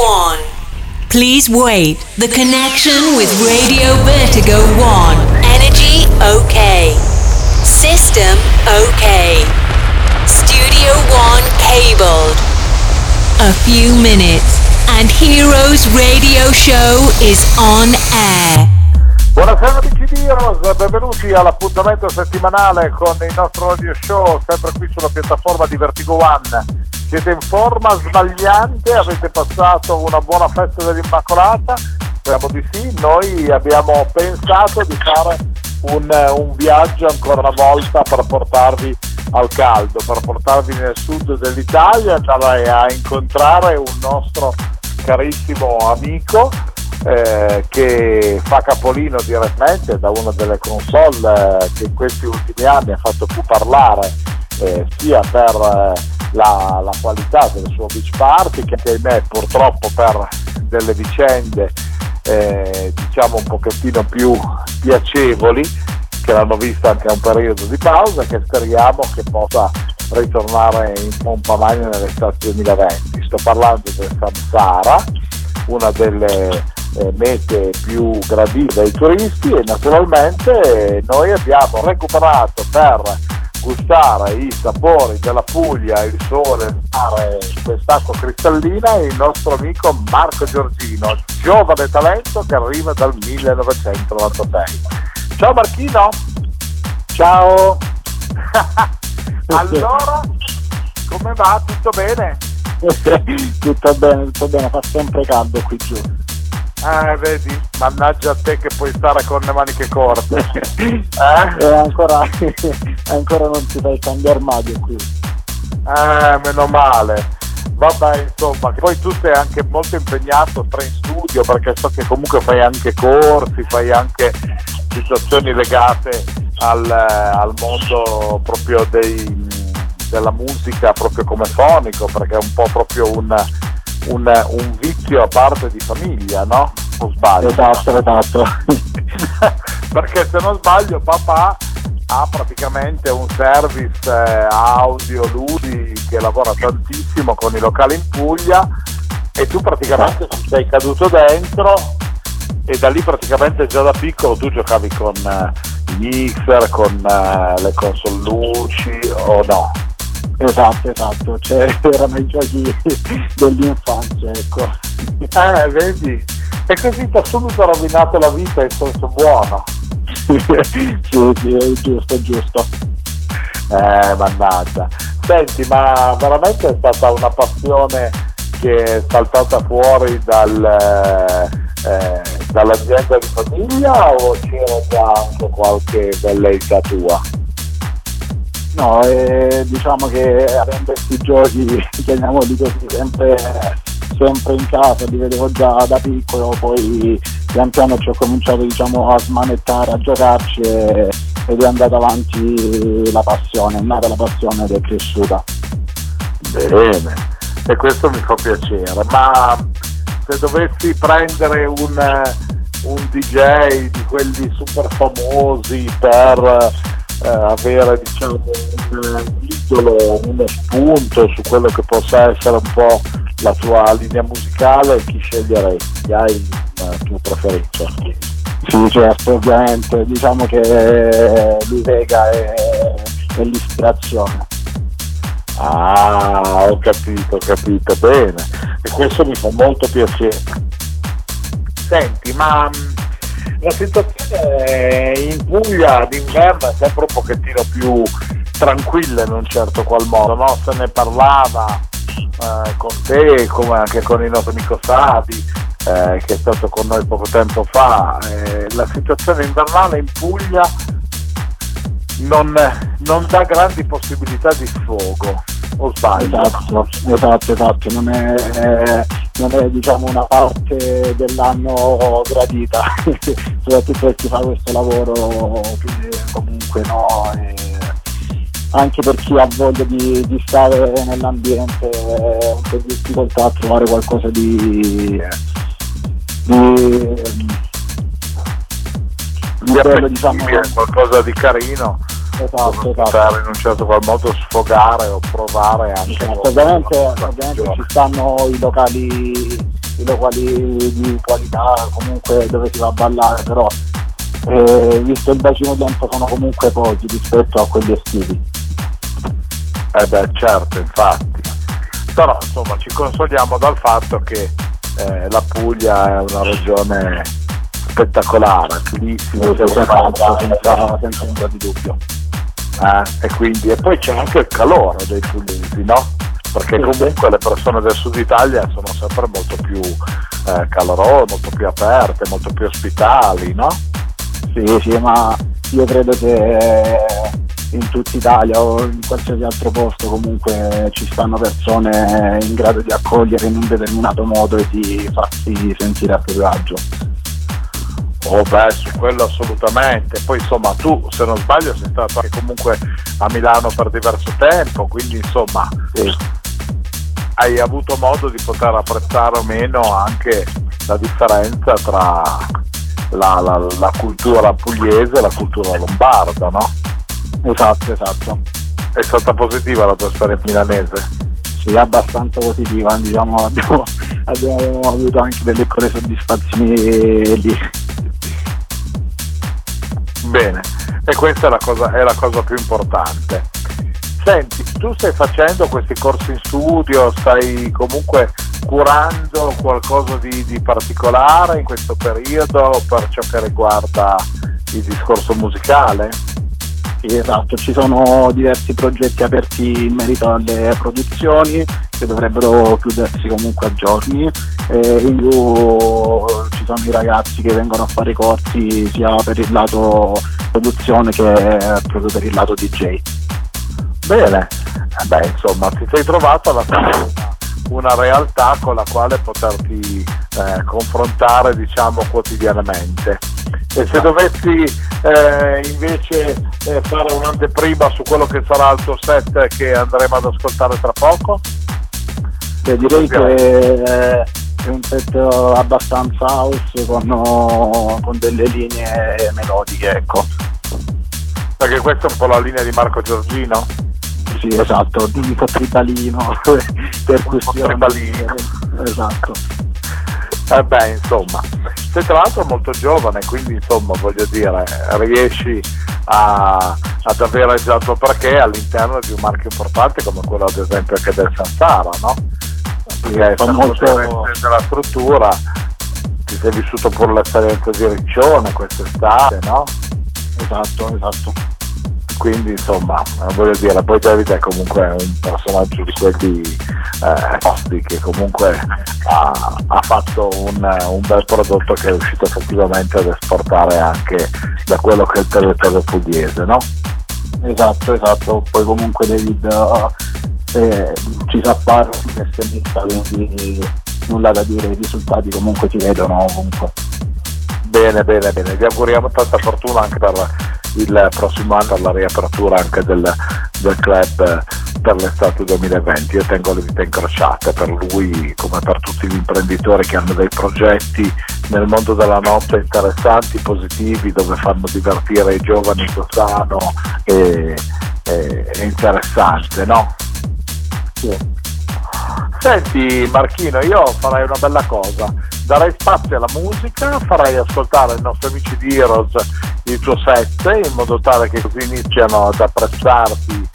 1. Please wait. The connection with Radio Vertigo 1. Energy okay. System okay. Studio 1 cabled. A few minutes and Heroes Radio Show is on air. Buonasera amici di Heroes, benvenuti all'appuntamento settimanale con il nostro radio show, sempre qui sulla piattaforma di Vertigo One. Siete in forma sbagliante, avete passato una buona festa dell'Immacolata? Speriamo di sì, noi abbiamo pensato di fare un, un viaggio ancora una volta per portarvi al caldo, per portarvi nel sud dell'Italia, andare a incontrare un nostro carissimo amico eh, che fa capolino direttamente da una delle console eh, che in questi ultimi anni ha fatto più parlare eh, sia per eh, la, la, qualità del suo beach party che ahimè purtroppo per delle vicende eh, diciamo un pochettino più piacevoli che l'hanno visto anche a un periodo di pausa che speriamo che possa ritornare in pompa magna nell'estate 2020 sto parlando del Samsara una delle eh, mete più gradite dai turisti e naturalmente noi abbiamo recuperato per gustare i sapori della Puglia, il sole, il mare, quest'acqua cristallina il nostro amico Marco Giorgino, giovane talento che arriva dal 1996. Ciao Marchino! Ciao! allora, come va? Tutto bene? tutto bene, tutto bene, fa sempre caldo qui giù. Eh, vedi, mannaggia a te che puoi stare con le maniche corte. eh? E ancora, ancora non si fa il cambio armadio qui. Eh, meno male. Vabbè, insomma, poi tu sei anche molto impegnato tra in studio perché so che comunque fai anche corsi, fai anche situazioni legate al, al mondo proprio dei, della musica proprio come fonico, perché è un po' proprio un, un, un vizio a parte di famiglia, no? O sbaglio? Esatto, esatto. perché se non sbaglio papà ha praticamente un service eh, audio Ludi che lavora tantissimo con i locali in Puglia e tu praticamente ci sei caduto dentro e da lì praticamente già da piccolo tu giocavi con eh, i mixer, con eh, le console luci o no? Esatto, esatto, cioè, erano i giochi dell'infanzia, ecco. Eh, vedi? E così ti ha subito rovinato la vita in senso buono. sì, sì, è giusto, è giusto. Eh, mannaggia. Senti, ma veramente è stata una passione che è saltata fuori dal, eh, dall'azienda di famiglia o c'era già anche qualche velleità tua? No, eh, diciamo che avendo questi giochi, chiamiamoli così, sempre, sempre in casa, li vedevo già da piccolo, poi pian piano ci ho cominciato diciamo, a smanettare, a giocarci e, ed è andata avanti la passione, è nata la passione ed è cresciuta. Bene, e questo mi fa piacere, ma se dovessi prendere un, un DJ di quelli super famosi per eh, avere diciamo, un idolo, uno spunto su quello che possa essere un po' la tua linea musicale, chi sceglieresti? Hai il tuo preferito? Sì, certo, ovviamente, diciamo che lui Vega è, è l'ispirazione. Ah, ho capito, ho capito, bene. E questo mi fa molto piacere. Senti, ma la situazione in Puglia d'inverno è sempre un pochettino più tranquilla in un certo qual modo, no? Se ne parlava eh, con te, come anche con il nostro amico Savi, eh, che è stato con noi poco tempo fa. Eh, la situazione invernale in Puglia non, non dà grandi possibilità di sfogo o sbaglio? Esatto, esatto, esatto. Non, è, è, non è diciamo, una parte dell'anno gradita, soprattutto per chi fa questo lavoro, comunque no. Anche per chi ha voglia di, di stare nell'ambiente è un po' di difficoltà a trovare qualcosa di, di bello, diciamo, qualcosa di carino esatto, esatto. in un certo qual modo sfogare o provare anche esatto, ovviamente, ovviamente ci stanno i locali i locali di qualità, comunque dove si va a ballare, però eh, visto il bacino tempo sono comunque pochi rispetto a quelli estivi. Eh beh certo, infatti. Però insomma ci consoliamo dal fatto che eh, la Puglia è una regione spettacolare, bellissima, senza, senza, senza ombra di dubbio. Eh, e, quindi, e poi c'è anche il calore dei pugliesi, no? Perché comunque le persone del sud Italia sono sempre molto più eh, calorose, molto più aperte, molto più ospitali, no? Sì, sì, ma io credo che in tutta Italia o in qualsiasi altro posto comunque ci stanno persone in grado di accogliere in un determinato modo e di farsi sentire a proprio agio. Oh beh, su quello assolutamente. Poi insomma tu, se non sbaglio, sei stato anche comunque a Milano per diverso tempo, quindi insomma sì. hai avuto modo di poter apprezzare o meno anche la differenza tra la, la, la cultura pugliese e la cultura lombarda, no? Esatto, esatto. È stata positiva la tua storia milanese? Sì, abbastanza positiva, diciamo, abbiamo, abbiamo avuto anche delle piccole soddisfazioni lì. Bene, e questa è la cosa, è la cosa più importante. Senti, tu stai facendo questi corsi in studio, stai comunque curando qualcosa di, di, particolare in questo periodo per ciò che riguarda il discorso musicale? Esatto, ci sono diversi progetti aperti in merito alle produzioni che dovrebbero chiudersi comunque a giorni. E in più ci sono i ragazzi che vengono a fare corsi sia per il lato produzione che proprio per il lato DJ. Bene, eh beh insomma ti sei trovato alla fine una realtà con la quale poterti eh, confrontare diciamo quotidianamente. E se dovessi eh, invece eh, fare un'anteprima su quello che sarà il tuo set che andremo ad ascoltare tra poco? Beh, direi che è un set abbastanza house con, con delle linee melodiche, ecco. Perché questa è un po' la linea di Marco Giorgino? Sì, esatto, po' tribalino, percussione. tribalino. Esatto. Eh beh, insomma, sei tra l'altro molto giovane, quindi insomma voglio dire, riesci a, ad avere già il tuo perché all'interno di un marchio importante come quello ad esempio anche del Sansara, no? Perché sì, molto... della struttura, ti sei vissuto pure l'esperienza di Riccione quest'estate, no? Esatto, esatto quindi insomma voglio dire poi David è comunque un personaggio di quelli eh, che comunque ha, ha fatto un, un, bel prodotto che è riuscito effettivamente ad esportare anche da quello che è il territorio pugliese no? esatto esatto. Poi comunque David eh, ci sa fare un professionista quindi nulla da dire i risultati comunque si vedono ovunque. Bene bene bene. Vi auguriamo tanta fortuna anche per il prossimo anno per la riapertura anche del, del club per l'estate 2020. Io tengo le dita incrociate per lui come per tutti gli imprenditori che hanno dei progetti nel mondo della notte interessanti, positivi, dove fanno divertire i giovani sano e, e, e interessante, no? Sì. Senti Marchino, io farei una bella cosa, darei spazio alla musica, farei ascoltare ai nostri amici di Heroes il tuo set in modo tale che così iniziano ad apprezzarti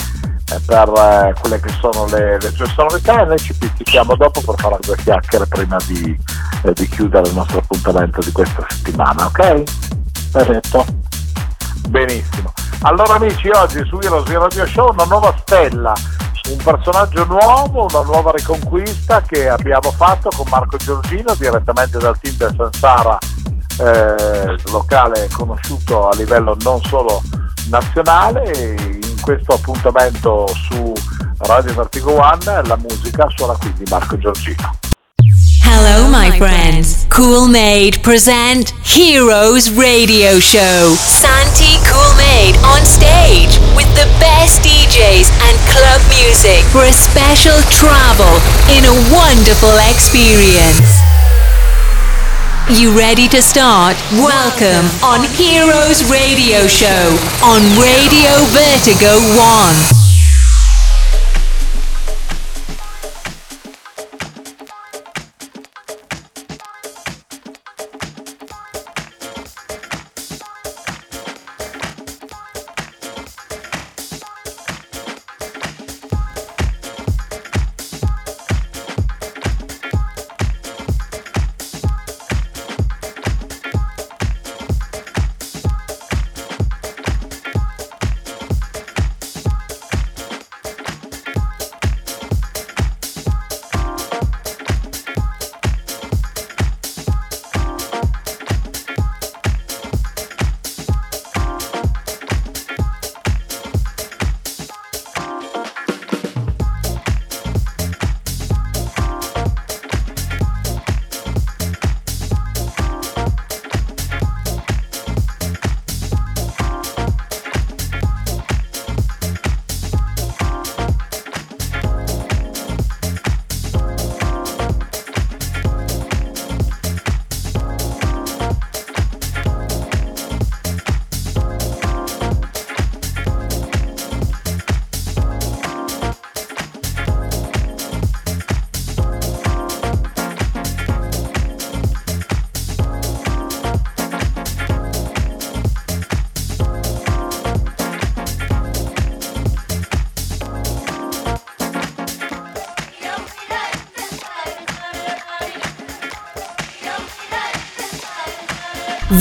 eh, per eh, quelle che sono le, le tue sonorità e noi ci pizzichiamo dopo per fare due chiacchiere prima di, eh, di chiudere il nostro appuntamento di questa settimana, ok? Perfetto. Benissimo. Allora amici, oggi su Heroes Radio Show una nuova stella un personaggio nuovo, una nuova riconquista che abbiamo fatto con Marco Giorgino direttamente dal team del Sansara, eh, locale conosciuto a livello non solo nazionale. In questo appuntamento su Radio Vertigo One la musica suona quindi Marco Giorgino. Hello, my friends. Cool Made present Heroes Radio Show. Santi On stage with the best DJs and club music for a special travel in a wonderful experience. You ready to start? Welcome on Heroes Radio Show on Radio Vertigo 1.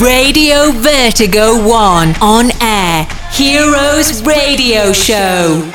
Radio Vertigo 1 on air. Heroes Radio Show.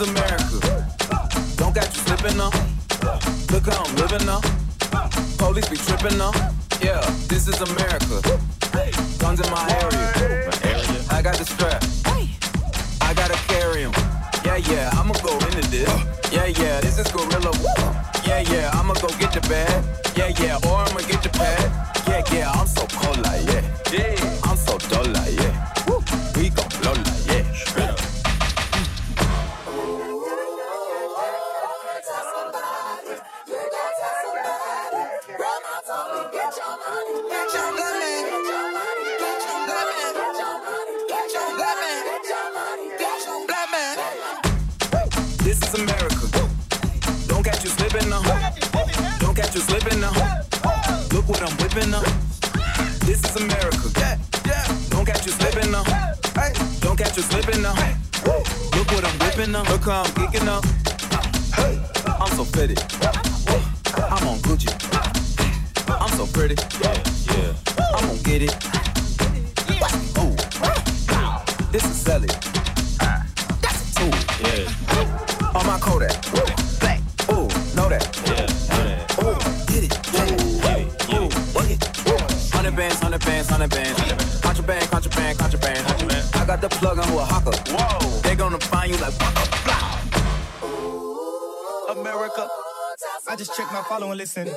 is America. Don't got you slipping up. Look how I'm living up. Police be tripping up. Yeah, this is America. Guns in my area. I got the strap. I gotta carry him. Yeah, yeah, I'ma go into this. Yeah, yeah, this is gorilla. Yeah, yeah, I'ma go get your bag. Yeah, yeah, or I'ma get your pad. Yeah, yeah, I'm so cold like yeah. I'm so dull like yeah. We gon' blow like living up. This is America. Yeah, yeah. Don't catch you slipping up. Hey, don't catch you slipping up. Look what I'm whipping up. Look how I'm kicking up. Hey, I'm so fitted. follow and listen. You,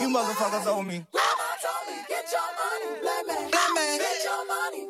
you motherfuckers owe me. Grandma told me, get your money, blame me, blame me, Get your money.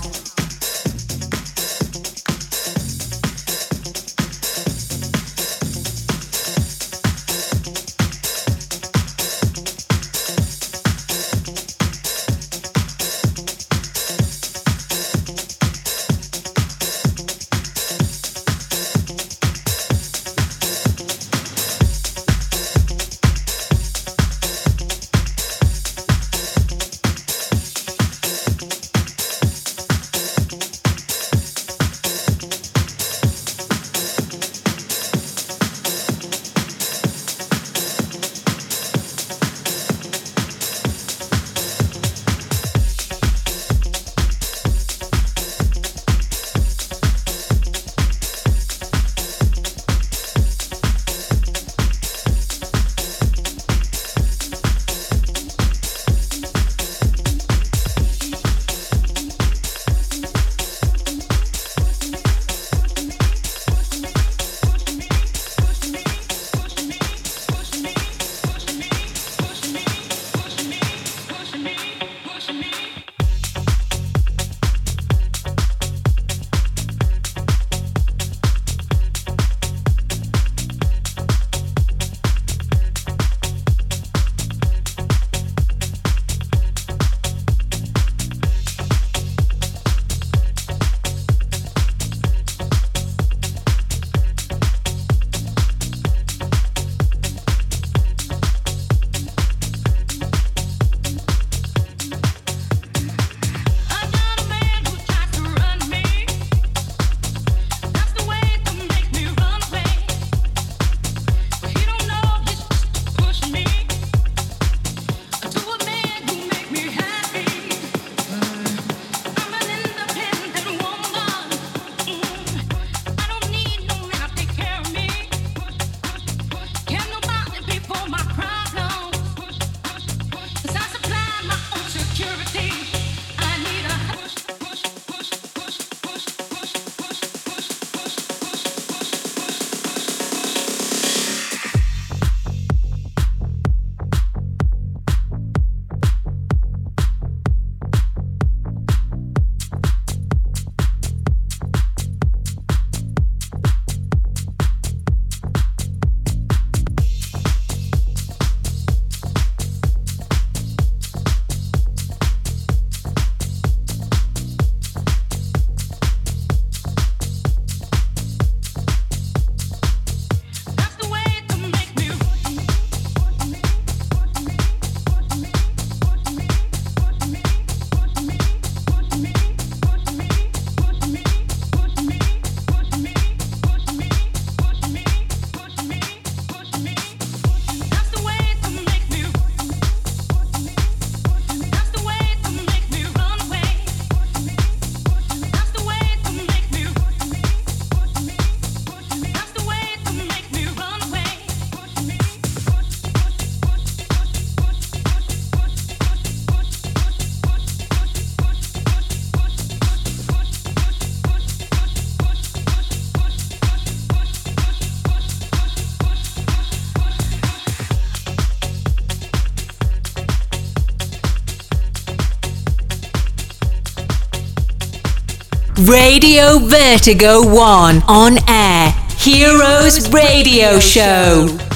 Radio Vertigo 1 on air. Heroes Radio Show.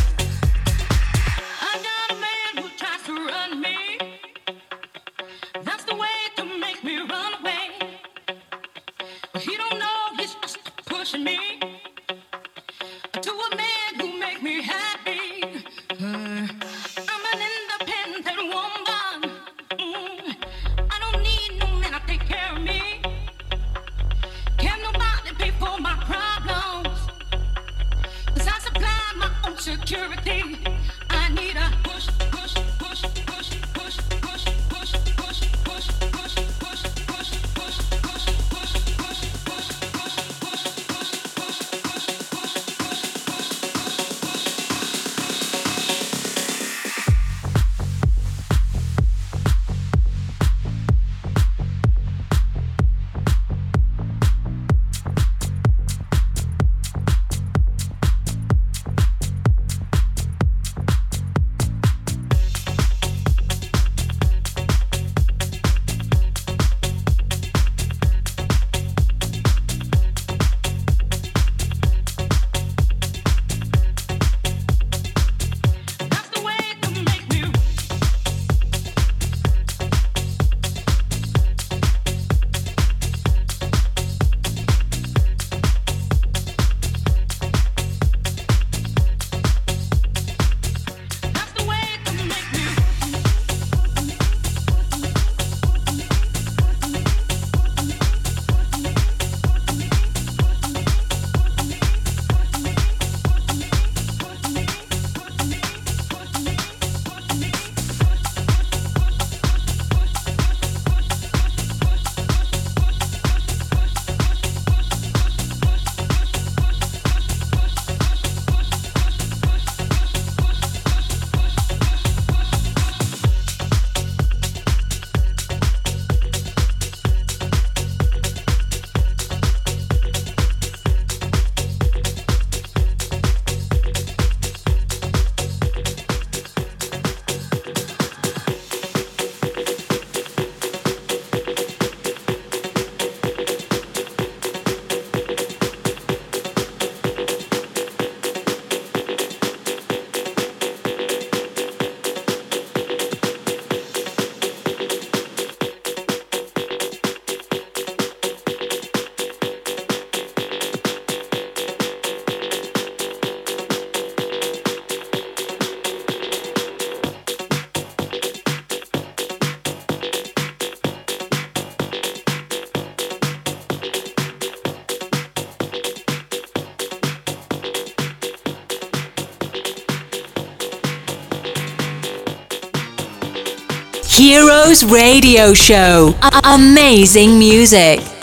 Heroes Radio Show. A- amazing music.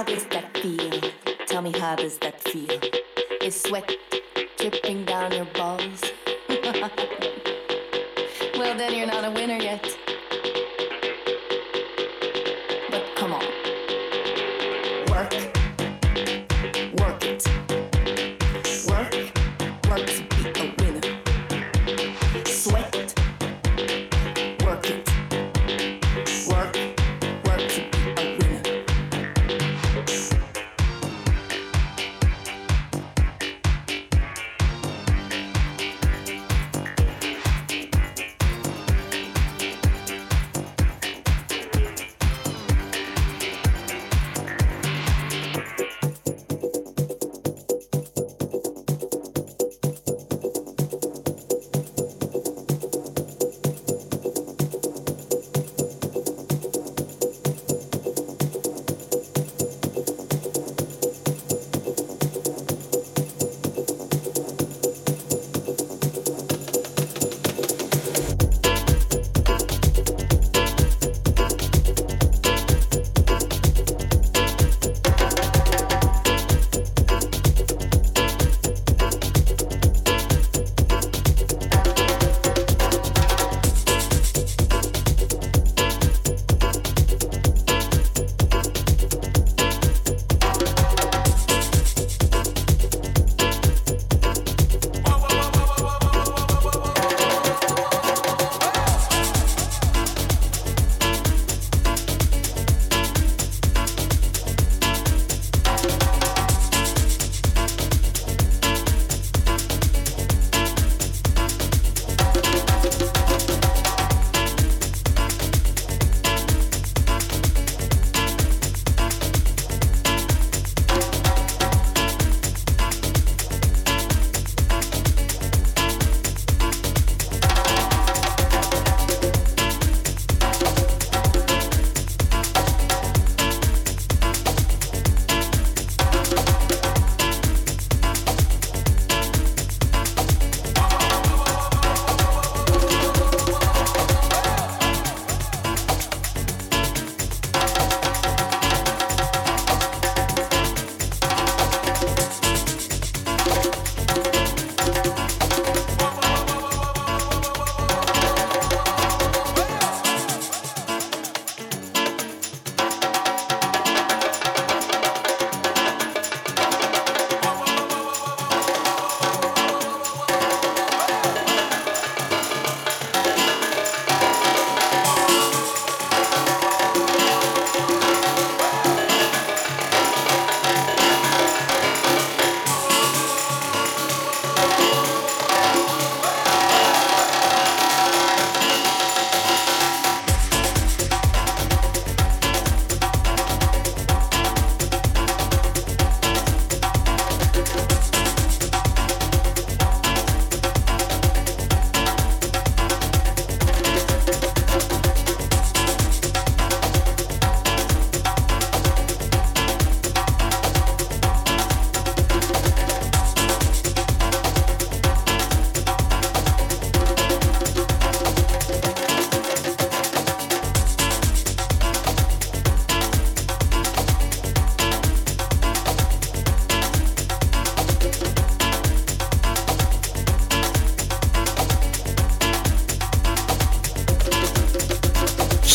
how does that feel? Tell me how does that feel? Is sweat dripping down your balls? well, then you're not a winner yet.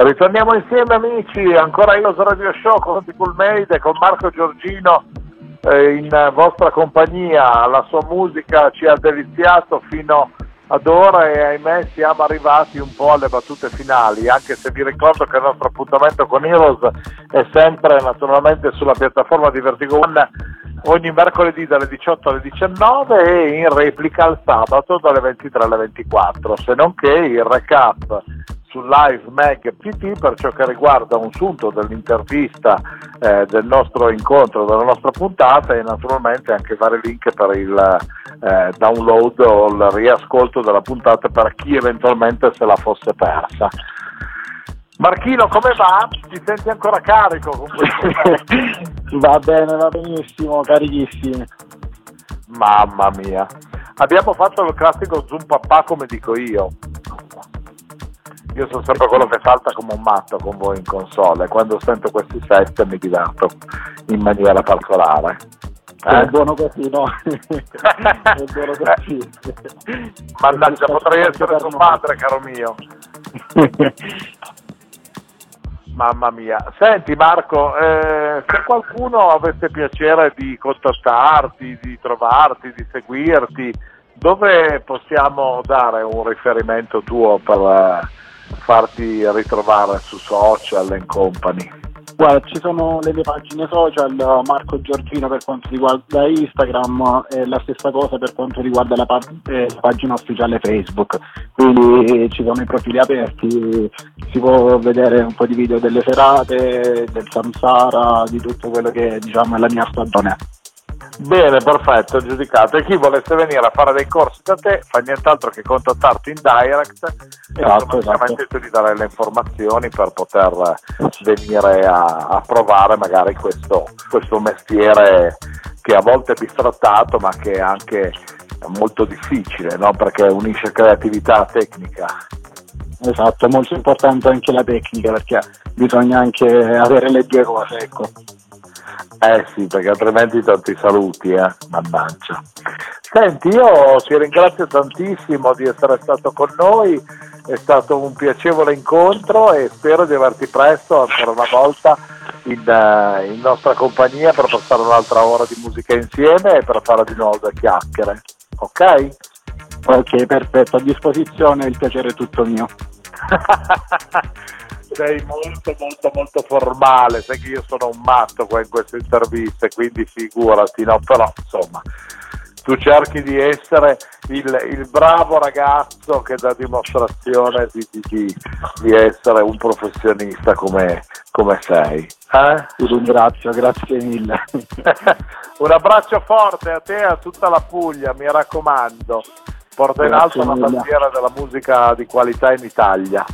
Ritorniamo insieme amici, ancora io su Radio Show con Cool Made con Marco Giorgino eh, in vostra compagnia, la sua musica ci ha deliziato fino ad ora e ahimè siamo arrivati un po' alle battute finali, anche se vi ricordo che il nostro appuntamento con Heroes è sempre naturalmente sulla piattaforma di Vertigo One ogni mercoledì dalle 18 alle 19 e in replica il sabato dalle 23 alle 24, se non che il recap su Live Mag PT per ciò che riguarda un sunto dell'intervista eh, del nostro incontro, della nostra puntata e naturalmente anche vari link per il eh, download o il riascolto della puntata per chi eventualmente se la fosse persa. Marchino, come va? Ti senti ancora carico con questo? va bene, va benissimo, carichissimo. Mamma mia. Abbiamo fatto il classico zoom papà come dico io. Io sono sempre quello che salta come un matto con voi in console e quando sento questi set mi diverto in maniera particolare. Eh? È buono così, no? è buono così. Mannaggia, potrei essere tuo padre, caro mio. Mamma mia. Senti Marco, eh, se qualcuno avesse piacere di contattarti, di trovarti, di seguirti, dove possiamo dare un riferimento tuo per eh, farti ritrovare su social e company? Guarda, ci sono le mie pagine social, Marco Giorgino per quanto riguarda Instagram e la stessa cosa per quanto riguarda la, pag- eh, la pagina ufficiale Facebook. Quindi ci sono i profili aperti, si può vedere un po' di video delle serate, del Samsara, di tutto quello che diciamo è la mia stagione. Bene, perfetto, giudicato. E chi volesse venire a fare dei corsi da te fa nient'altro che contattarti in direct e esatto, esatto. ti dare le informazioni per poter venire a, a provare magari questo, questo, mestiere che a volte è bistrattato ma che è anche molto difficile, no? perché unisce creatività tecnica. Esatto, è molto importante anche la tecnica perché bisogna anche avere le due cose, ecco. Eh sì, perché altrimenti tanti saluti, eh, mannaggia. Senti, io ti ringrazio tantissimo di essere stato con noi, è stato un piacevole incontro e spero di averti presto ancora una volta in, uh, in nostra compagnia per passare un'altra ora di musica insieme e per fare di nuovo due chiacchiere. Ok? Ok, perfetto, a disposizione, il piacere è tutto mio. sei molto molto molto formale, sai che io sono un matto qua in queste interviste, quindi figurati, no? Però insomma tu cerchi di essere il, il bravo ragazzo che dà dimostrazione di, di, di, essere un professionista come, come sei. Eh? Ti ringrazio, grazie mille. un abbraccio forte a te e a tutta la Puglia, mi raccomando. Porta in alto la bandiera della musica di qualità in Italia.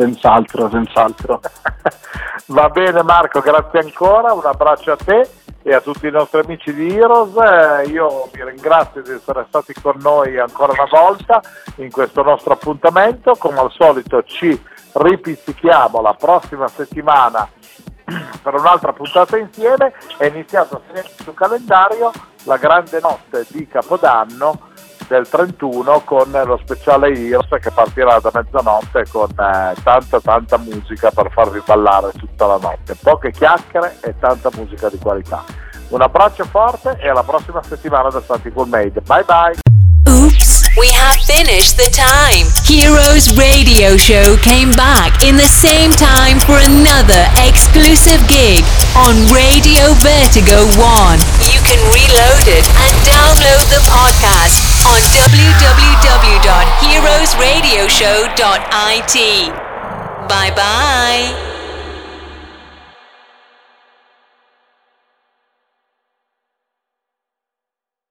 Senz'altro, senz'altro. Va bene Marco, grazie ancora, un abbraccio a te e a tutti i nostri amici di Heroes. Eh, io vi ringrazio di essere stati con noi ancora una volta in questo nostro appuntamento. Come al solito ci ripizzichiamo la prossima settimana per un'altra puntata insieme. È iniziato a segnare sul calendario la grande notte di Capodanno del 31 con lo speciale Heroes che partirà da mezzanotte con eh, tanta tanta musica per farvi ballare tutta la notte, poche chiacchiere e tanta musica di qualità. Un abbraccio forte e alla prossima settimana da Santi Cool Made. Bye bye! Oops, we have finished the time. Heroes Radio Show came back in the same time for another exclusive gig on Radio Vertigo 1. You can reload it and download the podcast on www.heroesradioshow.it. Bye bye.